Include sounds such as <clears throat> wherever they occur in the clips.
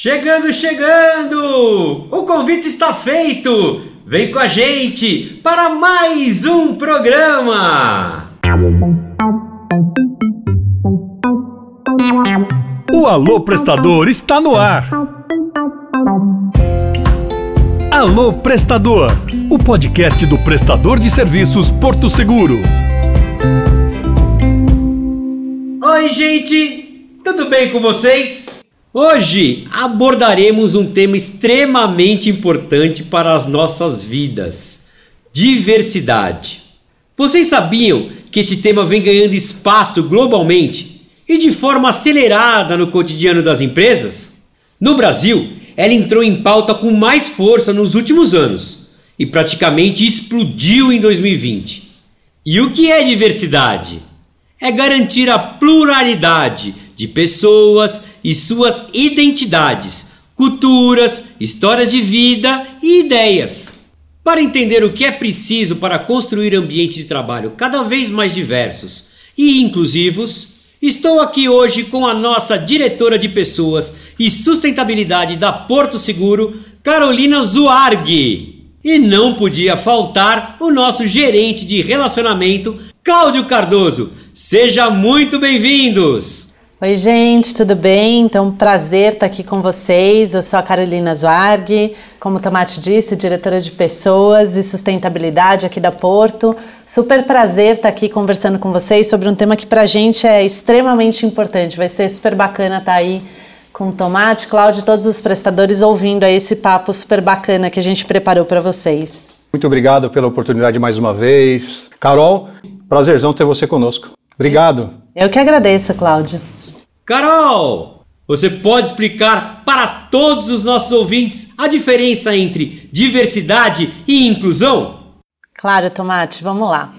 Chegando, chegando! O convite está feito! Vem com a gente para mais um programa! O Alô Prestador está no ar! Alô Prestador, o podcast do prestador de serviços Porto Seguro. Oi, gente! Tudo bem com vocês? Hoje abordaremos um tema extremamente importante para as nossas vidas: diversidade. Vocês sabiam que esse tema vem ganhando espaço globalmente e de forma acelerada no cotidiano das empresas? No Brasil, ela entrou em pauta com mais força nos últimos anos e praticamente explodiu em 2020. E o que é diversidade? É garantir a pluralidade de pessoas e suas identidades, culturas, histórias de vida e ideias. Para entender o que é preciso para construir ambientes de trabalho cada vez mais diversos e inclusivos, estou aqui hoje com a nossa diretora de pessoas e sustentabilidade da Porto Seguro, Carolina Zuarg. E não podia faltar o nosso gerente de relacionamento, Cláudio Cardoso. Seja muito bem-vindos! Oi, gente, tudo bem? Então, prazer estar aqui com vocês. Eu sou a Carolina Zuarg, como o Tomate disse, diretora de pessoas e sustentabilidade aqui da Porto. Super prazer estar aqui conversando com vocês sobre um tema que para a gente é extremamente importante. Vai ser super bacana estar aí com o Tomate, Cláudio e todos os prestadores ouvindo aí esse papo super bacana que a gente preparou para vocês. Muito obrigado pela oportunidade mais uma vez. Carol, prazerzão ter você conosco. Obrigado. Eu que agradeço, Cláudio. Carol, você pode explicar para todos os nossos ouvintes a diferença entre diversidade e inclusão? Claro, Tomate, vamos lá.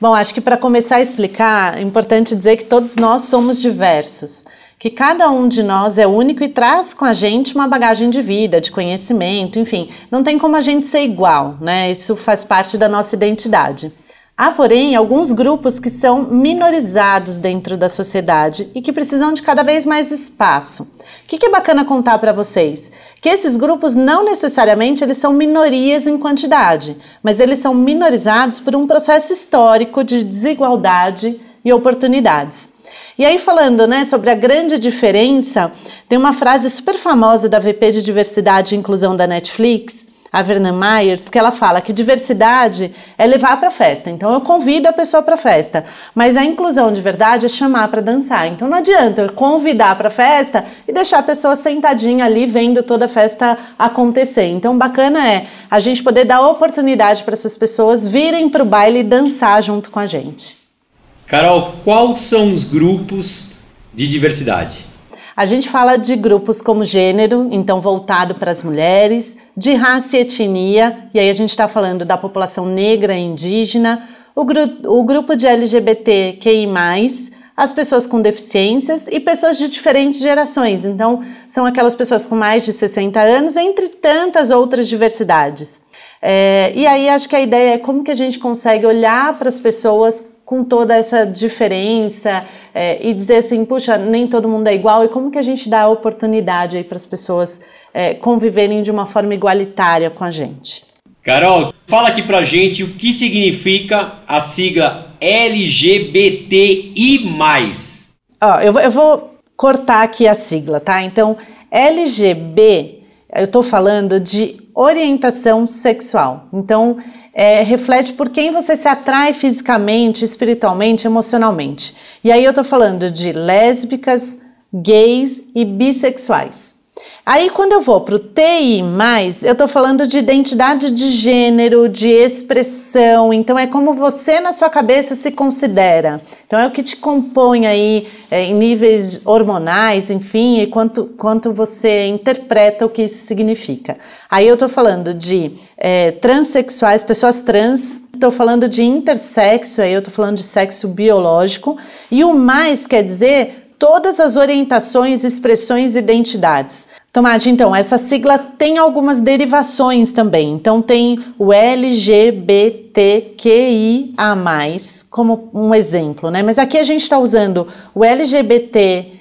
Bom, acho que para começar a explicar, é importante dizer que todos nós somos diversos, que cada um de nós é único e traz com a gente uma bagagem de vida, de conhecimento, enfim, não tem como a gente ser igual, né? Isso faz parte da nossa identidade. Há, porém, alguns grupos que são minorizados dentro da sociedade e que precisam de cada vez mais espaço. O que, é bacana contar para vocês? Que esses grupos não necessariamente eles são minorias em quantidade, mas eles são minorizados por um processo histórico de desigualdade e oportunidades. E aí, falando né, sobre a grande diferença, tem uma frase super famosa da VP de Diversidade e Inclusão da Netflix, a Verna Myers, que ela fala que diversidade é levar para a festa. Então eu convido a pessoa para a festa, mas a inclusão de verdade é chamar para dançar. Então não adianta eu convidar para a festa e deixar a pessoa sentadinha ali vendo toda a festa acontecer. Então bacana é a gente poder dar oportunidade para essas pessoas virem para o baile e dançar junto com a gente. Carol, quais são os grupos de diversidade? A gente fala de grupos como gênero, então voltado para as mulheres, de raça e etnia, e aí a gente está falando da população negra e indígena, o, gru o grupo de LGBTQI, as pessoas com deficiências e pessoas de diferentes gerações. Então, são aquelas pessoas com mais de 60 anos, entre tantas outras diversidades. É, e aí acho que a ideia é como que a gente consegue olhar para as pessoas com toda essa diferença é, e dizer assim, puxa, nem todo mundo é igual e como que a gente dá a oportunidade aí para as pessoas é, conviverem de uma forma igualitária com a gente. Carol, fala aqui pra gente o que significa a sigla LGBTI+. Ó, eu, eu vou cortar aqui a sigla, tá? Então, LGB, eu estou falando de orientação sexual. Então, é, reflete por quem você se atrai fisicamente, espiritualmente, emocionalmente. E aí eu tô falando de lésbicas, gays e bissexuais. Aí, quando eu vou para o TI, eu estou falando de identidade de gênero, de expressão. Então, é como você na sua cabeça se considera. Então, é o que te compõe aí é, em níveis hormonais, enfim, e quanto, quanto você interpreta o que isso significa. Aí, eu estou falando de é, transexuais, pessoas trans. Estou falando de intersexo, aí eu estou falando de sexo biológico. E o mais quer dizer todas as orientações, expressões e identidades. Tomate, então, essa sigla tem algumas derivações também. Então, tem o LGBTQIA, como um exemplo, né? Mas aqui a gente está usando o LGBTI,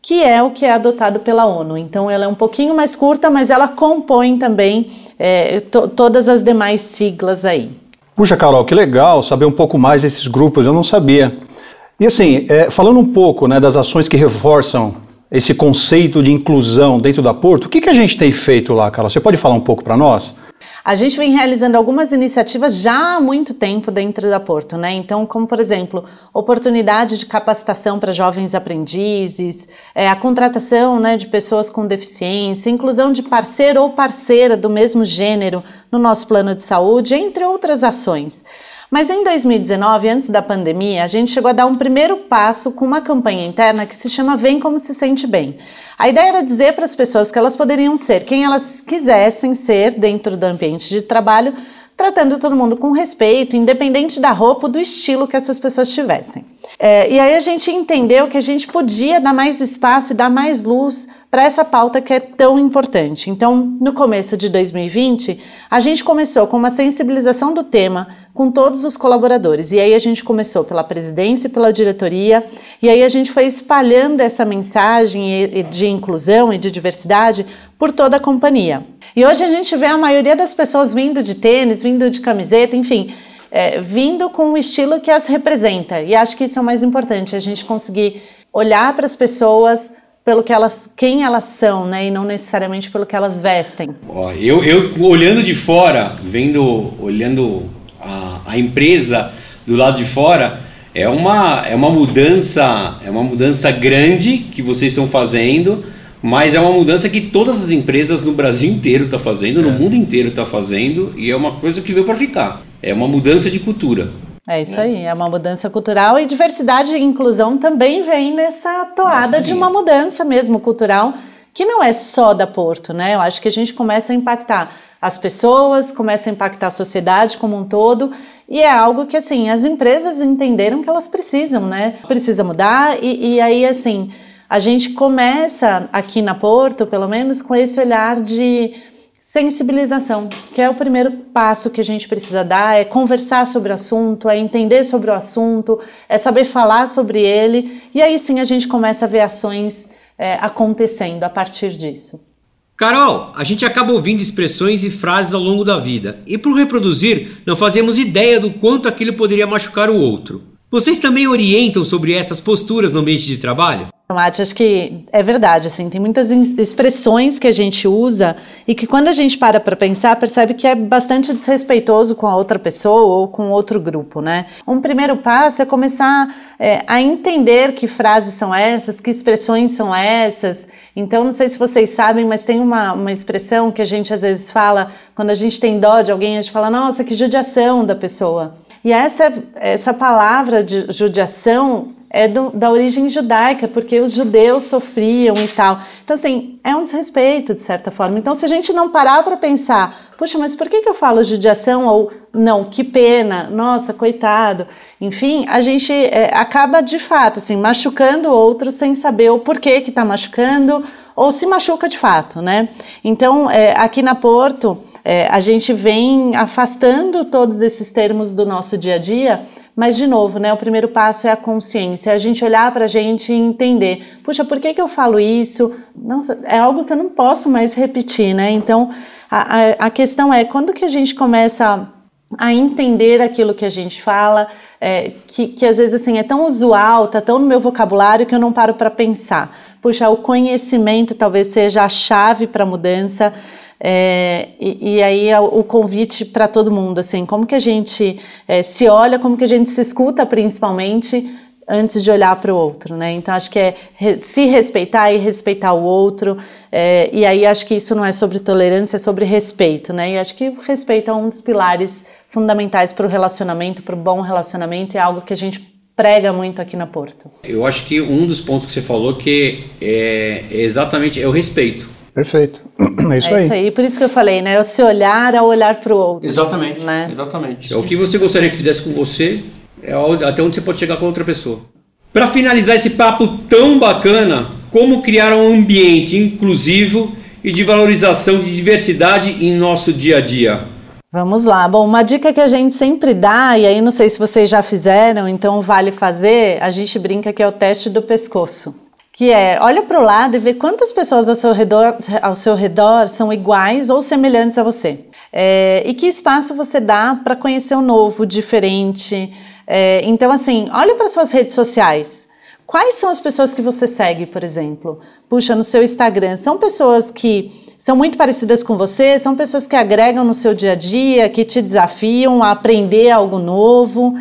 que é o que é adotado pela ONU. Então, ela é um pouquinho mais curta, mas ela compõe também é, to todas as demais siglas aí. Puxa, Carol, que legal saber um pouco mais desses grupos, eu não sabia. E assim, é, falando um pouco né, das ações que reforçam esse conceito de inclusão dentro da Porto, o que, que a gente tem feito lá, Carol? Você pode falar um pouco para nós? A gente vem realizando algumas iniciativas já há muito tempo dentro da Porto, né? Então, como por exemplo, oportunidade de capacitação para jovens aprendizes, é, a contratação né, de pessoas com deficiência, inclusão de parceiro ou parceira do mesmo gênero no nosso plano de saúde, entre outras ações. Mas em 2019, antes da pandemia, a gente chegou a dar um primeiro passo com uma campanha interna que se chama Vem Como Se Sente Bem. A ideia era dizer para as pessoas que elas poderiam ser quem elas quisessem ser dentro do ambiente de trabalho, tratando todo mundo com respeito, independente da roupa ou do estilo que essas pessoas tivessem. É, e aí a gente entendeu que a gente podia dar mais espaço e dar mais luz para essa pauta que é tão importante. Então, no começo de 2020, a gente começou com uma sensibilização do tema com todos os colaboradores. E aí a gente começou pela presidência e pela diretoria, e aí a gente foi espalhando essa mensagem de inclusão e de diversidade por toda a companhia. E hoje a gente vê a maioria das pessoas vindo de tênis, vindo de camiseta, enfim, é, vindo com o estilo que as representa. E acho que isso é o mais importante, a gente conseguir olhar para as pessoas pelo que elas, quem elas são, né, e não necessariamente pelo que elas vestem. Ó, eu, eu olhando de fora, vendo, olhando a, a empresa do lado de fora, é uma, é uma mudança, é uma mudança grande que vocês estão fazendo, mas é uma mudança que todas as empresas no Brasil inteiro estão tá fazendo, é. no mundo inteiro está fazendo, e é uma coisa que veio para ficar. É uma mudança de cultura. É isso né? aí, é uma mudança cultural e diversidade e inclusão também vem nessa toada de uma mudança mesmo cultural, que não é só da Porto, né? Eu acho que a gente começa a impactar as pessoas, começa a impactar a sociedade como um todo, e é algo que, assim, as empresas entenderam que elas precisam, né? Precisa mudar, e, e aí, assim, a gente começa aqui na Porto, pelo menos, com esse olhar de sensibilização, que é o primeiro passo que a gente precisa dar, é conversar sobre o assunto, é entender sobre o assunto, é saber falar sobre ele, e aí sim a gente começa a ver ações é, acontecendo a partir disso. Carol, a gente acaba ouvindo expressões e frases ao longo da vida, e por reproduzir, não fazemos ideia do quanto aquilo poderia machucar o outro. Vocês também orientam sobre essas posturas no ambiente de trabalho? Mate, acho que é verdade, assim, tem muitas expressões que a gente usa e que quando a gente para para pensar, percebe que é bastante desrespeitoso com a outra pessoa ou com outro grupo, né? Um primeiro passo é começar é, a entender que frases são essas, que expressões são essas. Então, não sei se vocês sabem, mas tem uma, uma expressão que a gente às vezes fala, quando a gente tem dó de alguém, a gente fala, nossa, que judiação da pessoa. E essa, essa palavra de judiação é do, da origem judaica, porque os judeus sofriam e tal. Então, assim, é um desrespeito, de certa forma. Então, se a gente não parar para pensar, puxa, mas por que, que eu falo judiação? Ou, não, que pena, nossa, coitado. Enfim, a gente é, acaba, de fato, assim, machucando o outro sem saber o porquê que está machucando, ou se machuca de fato, né? Então, é, aqui na Porto, é, a gente vem afastando todos esses termos do nosso dia a dia, mas, de novo, né, o primeiro passo é a consciência, é a gente olhar para a gente e entender: puxa, por que, que eu falo isso? Nossa, é algo que eu não posso mais repetir, né? Então, a, a, a questão é: quando que a gente começa a entender aquilo que a gente fala, é, que, que às vezes assim é tão usual, tá tão no meu vocabulário que eu não paro para pensar. Puxa, o conhecimento talvez seja a chave para a mudança. É, e, e, aí é o convite para todo mundo, assim, como que a gente é, se olha, como que a gente se escuta, principalmente antes de olhar para o outro, né? Então acho que é se respeitar e respeitar o outro. É, e aí acho que isso não é sobre tolerância, é sobre respeito, né? E acho que o respeito é um dos pilares fundamentais para o relacionamento, para o bom relacionamento, é algo que a gente prega muito aqui na Porto. Eu acho que um dos pontos que você falou que é, é exatamente é o respeito. Perfeito. <clears throat> É isso é aí. isso aí. Por isso que eu falei, né? O se olhar ao olhar para o outro. Exatamente. Né? Exatamente. É o que você gostaria que fizesse com você, é até onde você pode chegar com outra pessoa. Para finalizar esse papo tão bacana, como criar um ambiente inclusivo e de valorização de diversidade em nosso dia a dia? Vamos lá. Bom, uma dica que a gente sempre dá, e aí não sei se vocês já fizeram, então vale fazer, a gente brinca que é o teste do pescoço. Que é olha para o lado e vê quantas pessoas ao seu redor, ao seu redor são iguais ou semelhantes a você. É, e que espaço você dá para conhecer o novo, diferente. É, então, assim, olha para suas redes sociais. Quais são as pessoas que você segue, por exemplo? Puxa, no seu Instagram, são pessoas que são muito parecidas com você, são pessoas que agregam no seu dia a dia, que te desafiam a aprender algo novo.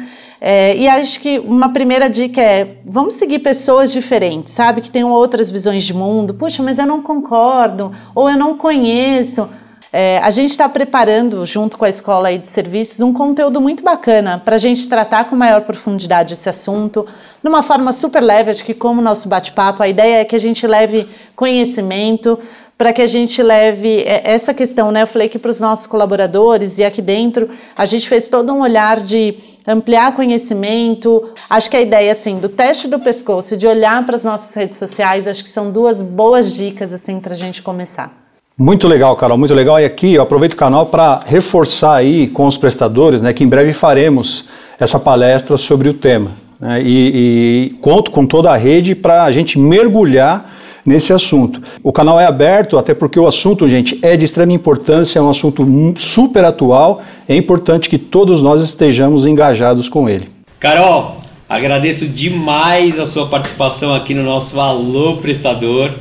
É, e acho que uma primeira dica é: vamos seguir pessoas diferentes, sabe? Que tenham outras visões de mundo. Puxa, mas eu não concordo, ou eu não conheço. É, a gente está preparando, junto com a Escola de Serviços, um conteúdo muito bacana para a gente tratar com maior profundidade esse assunto, numa forma super leve. Acho que, como nosso bate-papo, a ideia é que a gente leve conhecimento, para que a gente leve é, essa questão, né? Eu falei que para os nossos colaboradores e aqui dentro a gente fez todo um olhar de ampliar conhecimento. Acho que a ideia assim do teste do pescoço, de olhar para as nossas redes sociais, acho que são duas boas dicas assim para a gente começar. Muito legal, Carol, muito legal. E aqui eu aproveito o canal para reforçar aí com os prestadores, né, que em breve faremos essa palestra sobre o tema. Né, e, e conto com toda a rede para a gente mergulhar nesse assunto. O canal é aberto, até porque o assunto, gente, é de extrema importância, é um assunto super atual, é importante que todos nós estejamos engajados com ele. Carol, agradeço demais a sua participação aqui no nosso Alô Prestador.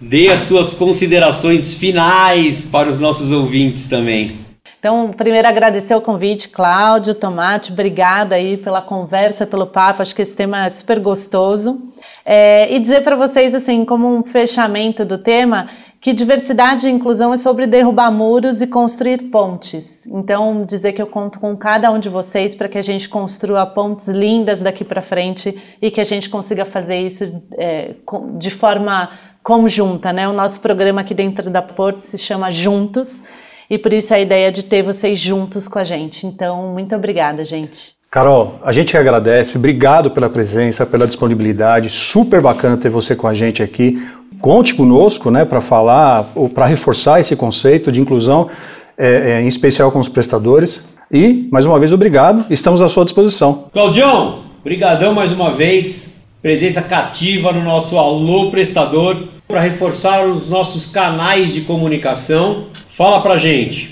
Dê as suas considerações finais para os nossos ouvintes também. Então, primeiro agradecer o convite, Cláudio, Tomate, obrigada aí pela conversa, pelo papo, acho que esse tema é super gostoso. É, e dizer para vocês, assim, como um fechamento do tema, que diversidade e inclusão é sobre derrubar muros e construir pontes. Então, dizer que eu conto com cada um de vocês para que a gente construa pontes lindas daqui para frente e que a gente consiga fazer isso é, de forma conjunta, né? O nosso programa aqui dentro da Porto se chama Juntos e por isso a ideia de ter vocês juntos com a gente. Então, muito obrigada, gente. Carol, a gente agradece, obrigado pela presença, pela disponibilidade, super bacana ter você com a gente aqui. Conte conosco, né, para falar ou para reforçar esse conceito de inclusão, é, é, em especial com os prestadores. E, mais uma vez, obrigado, estamos à sua disposição. Claudião, brigadão mais uma vez, presença cativa no nosso Alô Prestador, para reforçar os nossos canais de comunicação. Fala pra gente.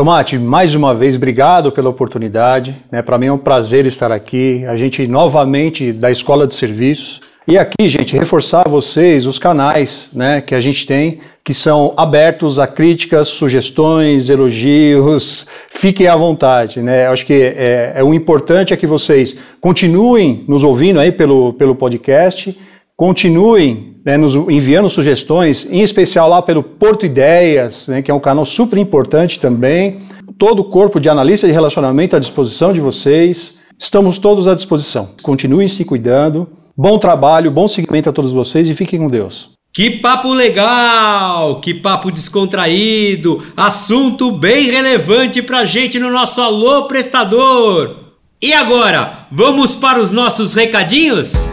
Tomate, mais uma vez, obrigado pela oportunidade. Né? Para mim é um prazer estar aqui. A gente novamente da Escola de Serviços. E aqui, gente, reforçar a vocês os canais né, que a gente tem, que são abertos a críticas, sugestões, elogios. Fiquem à vontade. Né? Acho que é, é, o importante é que vocês continuem nos ouvindo aí pelo, pelo podcast, continuem né, nos enviando sugestões, em especial lá pelo Porto Ideias, né, que é um canal super importante também. Todo o corpo de analista de relacionamento à disposição de vocês. Estamos todos à disposição. Continuem se cuidando. Bom trabalho, bom seguimento a todos vocês e fiquem com Deus. Que papo legal! Que papo descontraído! Assunto bem relevante pra gente no nosso Alô Prestador! E agora, vamos para os nossos recadinhos?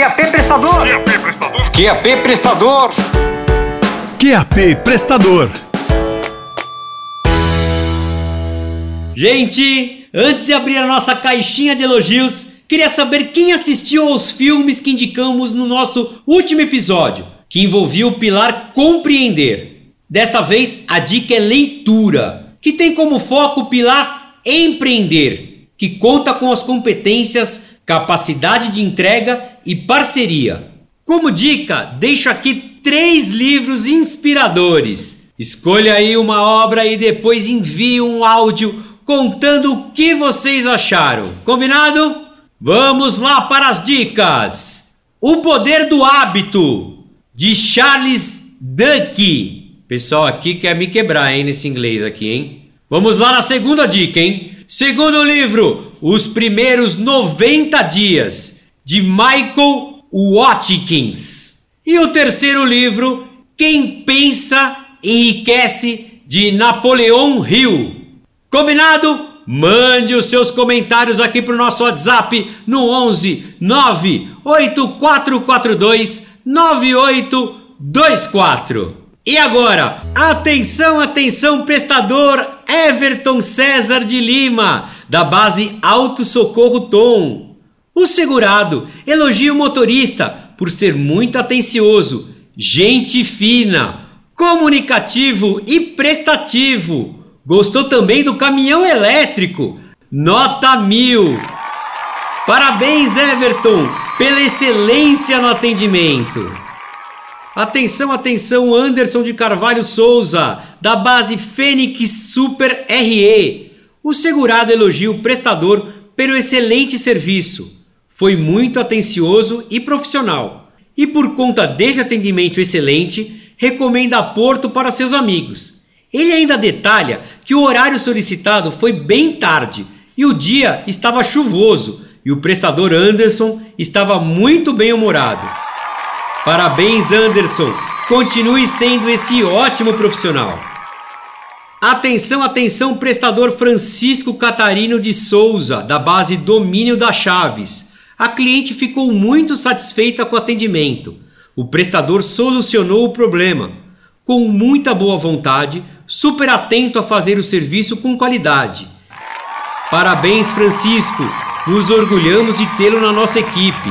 QAP Prestador. QAP Prestador. QAP Prestador. QAP Prestador. Gente, antes de abrir a nossa caixinha de elogios, queria saber quem assistiu aos filmes que indicamos no nosso último episódio, que envolvia o pilar compreender. Desta vez, a dica é leitura, que tem como foco o pilar empreender, que conta com as competências capacidade de entrega e parceria. Como dica, deixo aqui três livros inspiradores. Escolha aí uma obra e depois envie um áudio contando o que vocês acharam. Combinado? Vamos lá para as dicas. O Poder do Hábito, de Charles Duhigg. Pessoal aqui quer me quebrar, hein, nesse inglês aqui, hein? Vamos lá na segunda dica, hein? Segundo livro, Os Primeiros 90 Dias, de Michael Watkins. E o terceiro livro, Quem Pensa Enriquece, de Napoleão Hill. Combinado? Mande os seus comentários aqui para o nosso WhatsApp no 11 98442 9824. E agora, atenção, atenção, prestador Everton César de Lima, da base Alto Socorro Tom. O segurado elogia o motorista por ser muito atencioso, gente fina, comunicativo e prestativo. Gostou também do caminhão elétrico, nota mil. Parabéns, Everton, pela excelência no atendimento. Atenção, atenção, Anderson de Carvalho Souza, da base Fênix Super RE. O segurado elogia o prestador pelo excelente serviço. Foi muito atencioso e profissional. E por conta desse atendimento excelente, recomenda Porto para seus amigos. Ele ainda detalha que o horário solicitado foi bem tarde e o dia estava chuvoso e o prestador Anderson estava muito bem humorado. Parabéns, Anderson! Continue sendo esse ótimo profissional. Atenção, atenção, prestador Francisco Catarino de Souza, da base Domínio das Chaves. A cliente ficou muito satisfeita com o atendimento. O prestador solucionou o problema. Com muita boa vontade, super atento a fazer o serviço com qualidade. Parabéns, Francisco! Nos orgulhamos de tê-lo na nossa equipe.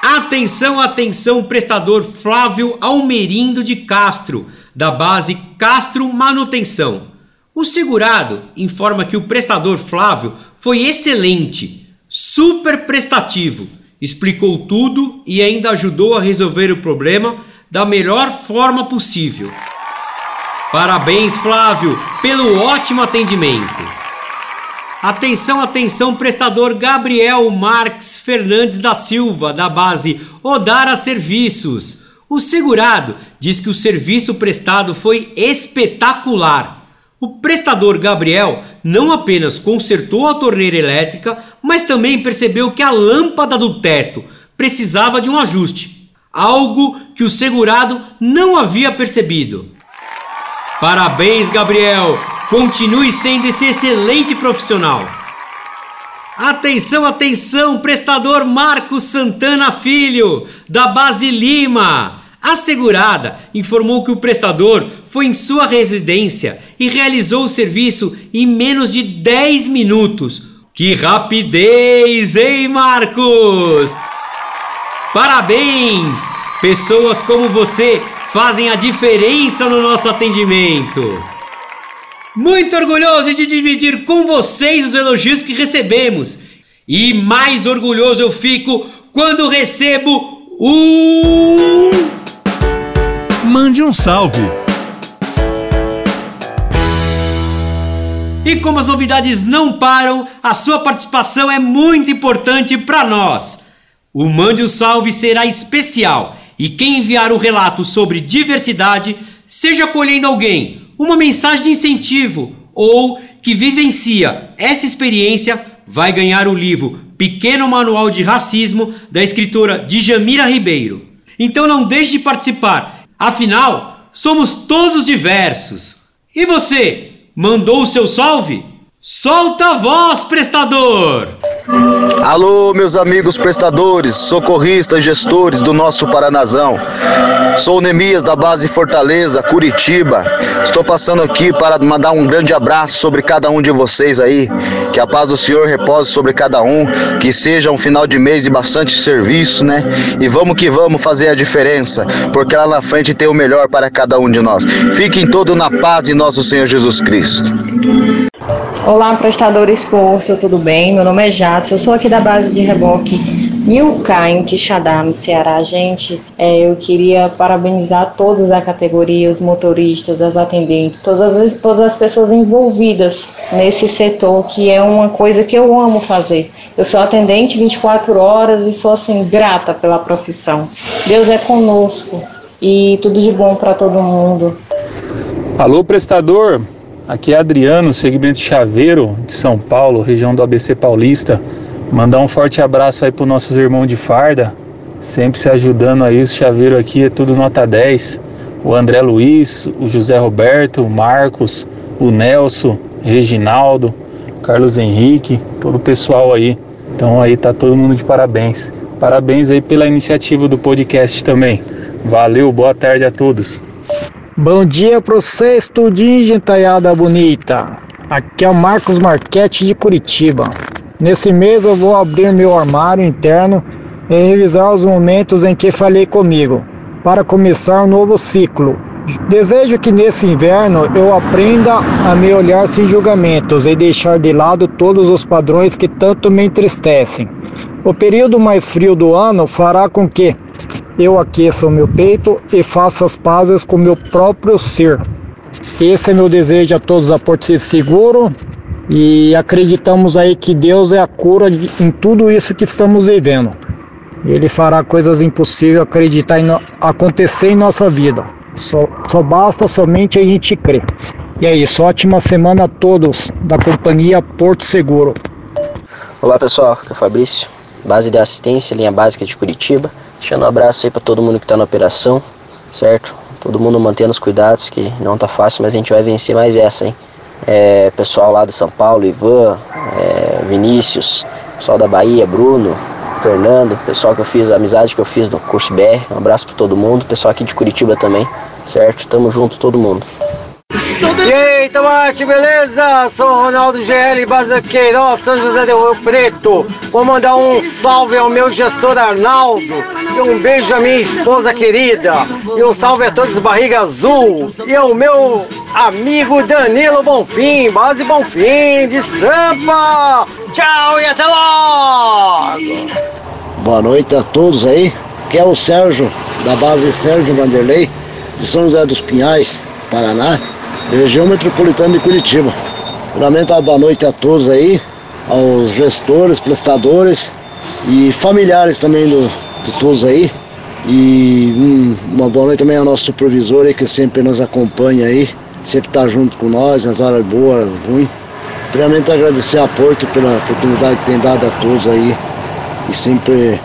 Atenção, atenção, prestador Flávio Almerindo de Castro, da base Castro Manutenção. O segurado informa que o prestador Flávio foi excelente, super prestativo, explicou tudo e ainda ajudou a resolver o problema da melhor forma possível. Parabéns, Flávio, pelo ótimo atendimento. Atenção, atenção, prestador Gabriel Marques Fernandes da Silva, da base Odara Serviços. O segurado diz que o serviço prestado foi espetacular. O prestador Gabriel não apenas consertou a torneira elétrica, mas também percebeu que a lâmpada do teto precisava de um ajuste, algo que o segurado não havia percebido. Parabéns, Gabriel! Continue sendo esse excelente profissional. Atenção, atenção, prestador Marcos Santana Filho, da Base Lima. A segurada informou que o prestador foi em sua residência e realizou o serviço em menos de 10 minutos. Que rapidez, hein, Marcos? Parabéns! Pessoas como você fazem a diferença no nosso atendimento. Muito orgulhoso de dividir com vocês os elogios que recebemos. E mais orgulhoso eu fico quando recebo um. Mande um salve. E como as novidades não param, a sua participação é muito importante para nós. O Mande um Salve será especial e quem enviar o um relato sobre diversidade, seja acolhendo alguém uma mensagem de incentivo ou que vivencia essa experiência vai ganhar o livro Pequeno Manual de Racismo da escritora Djamira Ribeiro. Então não deixe de participar, afinal, somos todos diversos. E você, mandou o seu salve? Solta a voz, prestador! Alô, meus amigos prestadores, socorristas, gestores do nosso Paranazão. Sou Nemias da base Fortaleza, Curitiba. Estou passando aqui para mandar um grande abraço sobre cada um de vocês aí. Que a paz do Senhor repose sobre cada um. Que seja um final de mês de bastante serviço, né? E vamos que vamos fazer a diferença, porque lá na frente tem o melhor para cada um de nós. Fiquem todos na paz de nosso Senhor Jesus Cristo. Olá, prestadores Porto, tudo bem? Meu nome é Jássio, eu sou aqui da base de reboque Nilca, em Quixadá, no Ceará. Gente, é, eu queria parabenizar todos da categoria, os motoristas, as atendentes, todas as, todas as pessoas envolvidas nesse setor, que é uma coisa que eu amo fazer. Eu sou atendente 24 horas e sou, assim, grata pela profissão. Deus é conosco e tudo de bom para todo mundo. Alô, prestador! Aqui é Adriano, segmento Chaveiro de São Paulo, região do ABC Paulista. Mandar um forte abraço aí para nossos irmãos de farda, sempre se ajudando aí. Os chaveiros aqui é tudo nota 10. O André Luiz, o José Roberto, o Marcos, o Nelson, Reginaldo, Carlos Henrique, todo o pessoal aí. Então aí tá todo mundo de parabéns. Parabéns aí pela iniciativa do podcast também. Valeu, boa tarde a todos. Bom dia para você, estudinho, gentalhada bonita. Aqui é o Marcos Marquete de Curitiba. Nesse mês eu vou abrir meu armário interno e revisar os momentos em que falei comigo, para começar um novo ciclo. Desejo que nesse inverno eu aprenda a me olhar sem julgamentos e deixar de lado todos os padrões que tanto me entristecem. O período mais frio do ano fará com que eu aqueça o meu peito e faça as pazes com o meu próprio ser. Esse é meu desejo a todos a Porto Seguro e acreditamos aí que Deus é a cura em tudo isso que estamos vivendo. Ele fará coisas impossíveis acreditar em no, acontecer em nossa vida. Só, só basta somente a gente crer. E é isso, ótima semana a todos da companhia Porto Seguro. Olá pessoal, aqui é o Fabrício, base de assistência, linha básica de Curitiba. Deixando um abraço aí para todo mundo que está na operação, certo? Todo mundo mantendo os cuidados, que não tá fácil, mas a gente vai vencer mais essa, hein? É, pessoal lá de São Paulo, Ivan, é, Vinícius, pessoal da Bahia, Bruno, Fernando, pessoal que eu fiz, a amizade que eu fiz no curso BR, um abraço para todo mundo, pessoal aqui de Curitiba também, certo? Tamo junto todo mundo. E aí, Tomate, beleza? Sou o Ronaldo GL Bazaqueiro, São José do Rio Preto. Vou mandar um salve ao meu gestor Arnaldo e um beijo à minha esposa querida. E um salve a todos Barriga Azul. E ao meu amigo Danilo Bonfim, base Bonfim de Sampa. Tchau e até logo! Boa noite a todos aí. Aqui é o Sérgio, da base Sérgio Vanderlei, de São José dos Pinhais, Paraná região metropolitana de Curitiba. Primeiramente, uma boa noite a todos aí, aos gestores, prestadores e familiares também do, de todos aí. E hum, uma boa noite também ao nosso supervisor aí, que sempre nos acompanha aí, sempre está junto com nós nas horas boas, ruins. Primeiramente agradecer a Porto pela oportunidade que tem dado a todos aí e sempre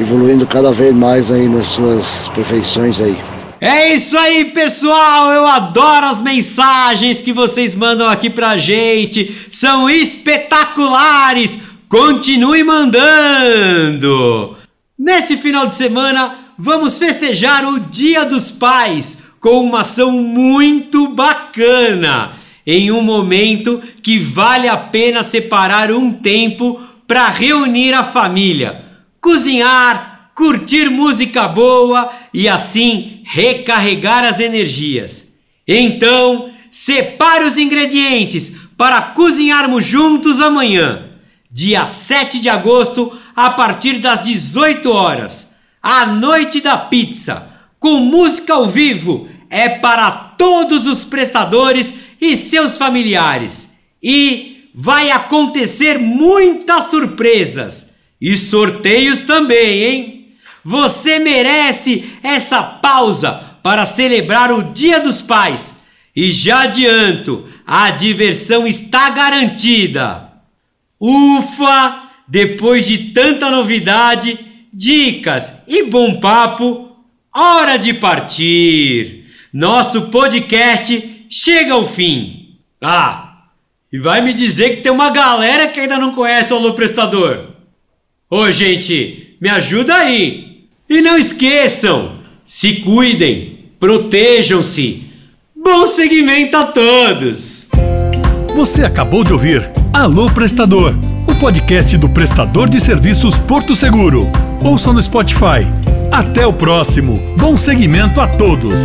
evoluindo cada vez mais aí nas suas perfeições aí. É isso aí, pessoal! Eu adoro as mensagens que vocês mandam aqui pra gente. São espetaculares! Continue mandando! Nesse final de semana, vamos festejar o Dia dos Pais com uma ação muito bacana. Em um momento que vale a pena separar um tempo para reunir a família, cozinhar, curtir música boa e assim recarregar as energias. Então, separe os ingredientes para cozinharmos juntos amanhã, dia 7 de agosto, a partir das 18 horas. A noite da pizza, com música ao vivo, é para todos os prestadores e seus familiares. E vai acontecer muitas surpresas e sorteios também, hein? Você merece essa pausa para celebrar o Dia dos Pais. E já adianto, a diversão está garantida. Ufa! Depois de tanta novidade, dicas e bom papo, hora de partir. Nosso podcast chega ao fim. Ah, e vai me dizer que tem uma galera que ainda não conhece o Alô Prestador. Ô, gente, me ajuda aí. E não esqueçam, se cuidem, protejam-se. Bom segmento a todos! Você acabou de ouvir Alô Prestador, o podcast do prestador de serviços Porto Seguro. Ouça no Spotify. Até o próximo. Bom segmento a todos!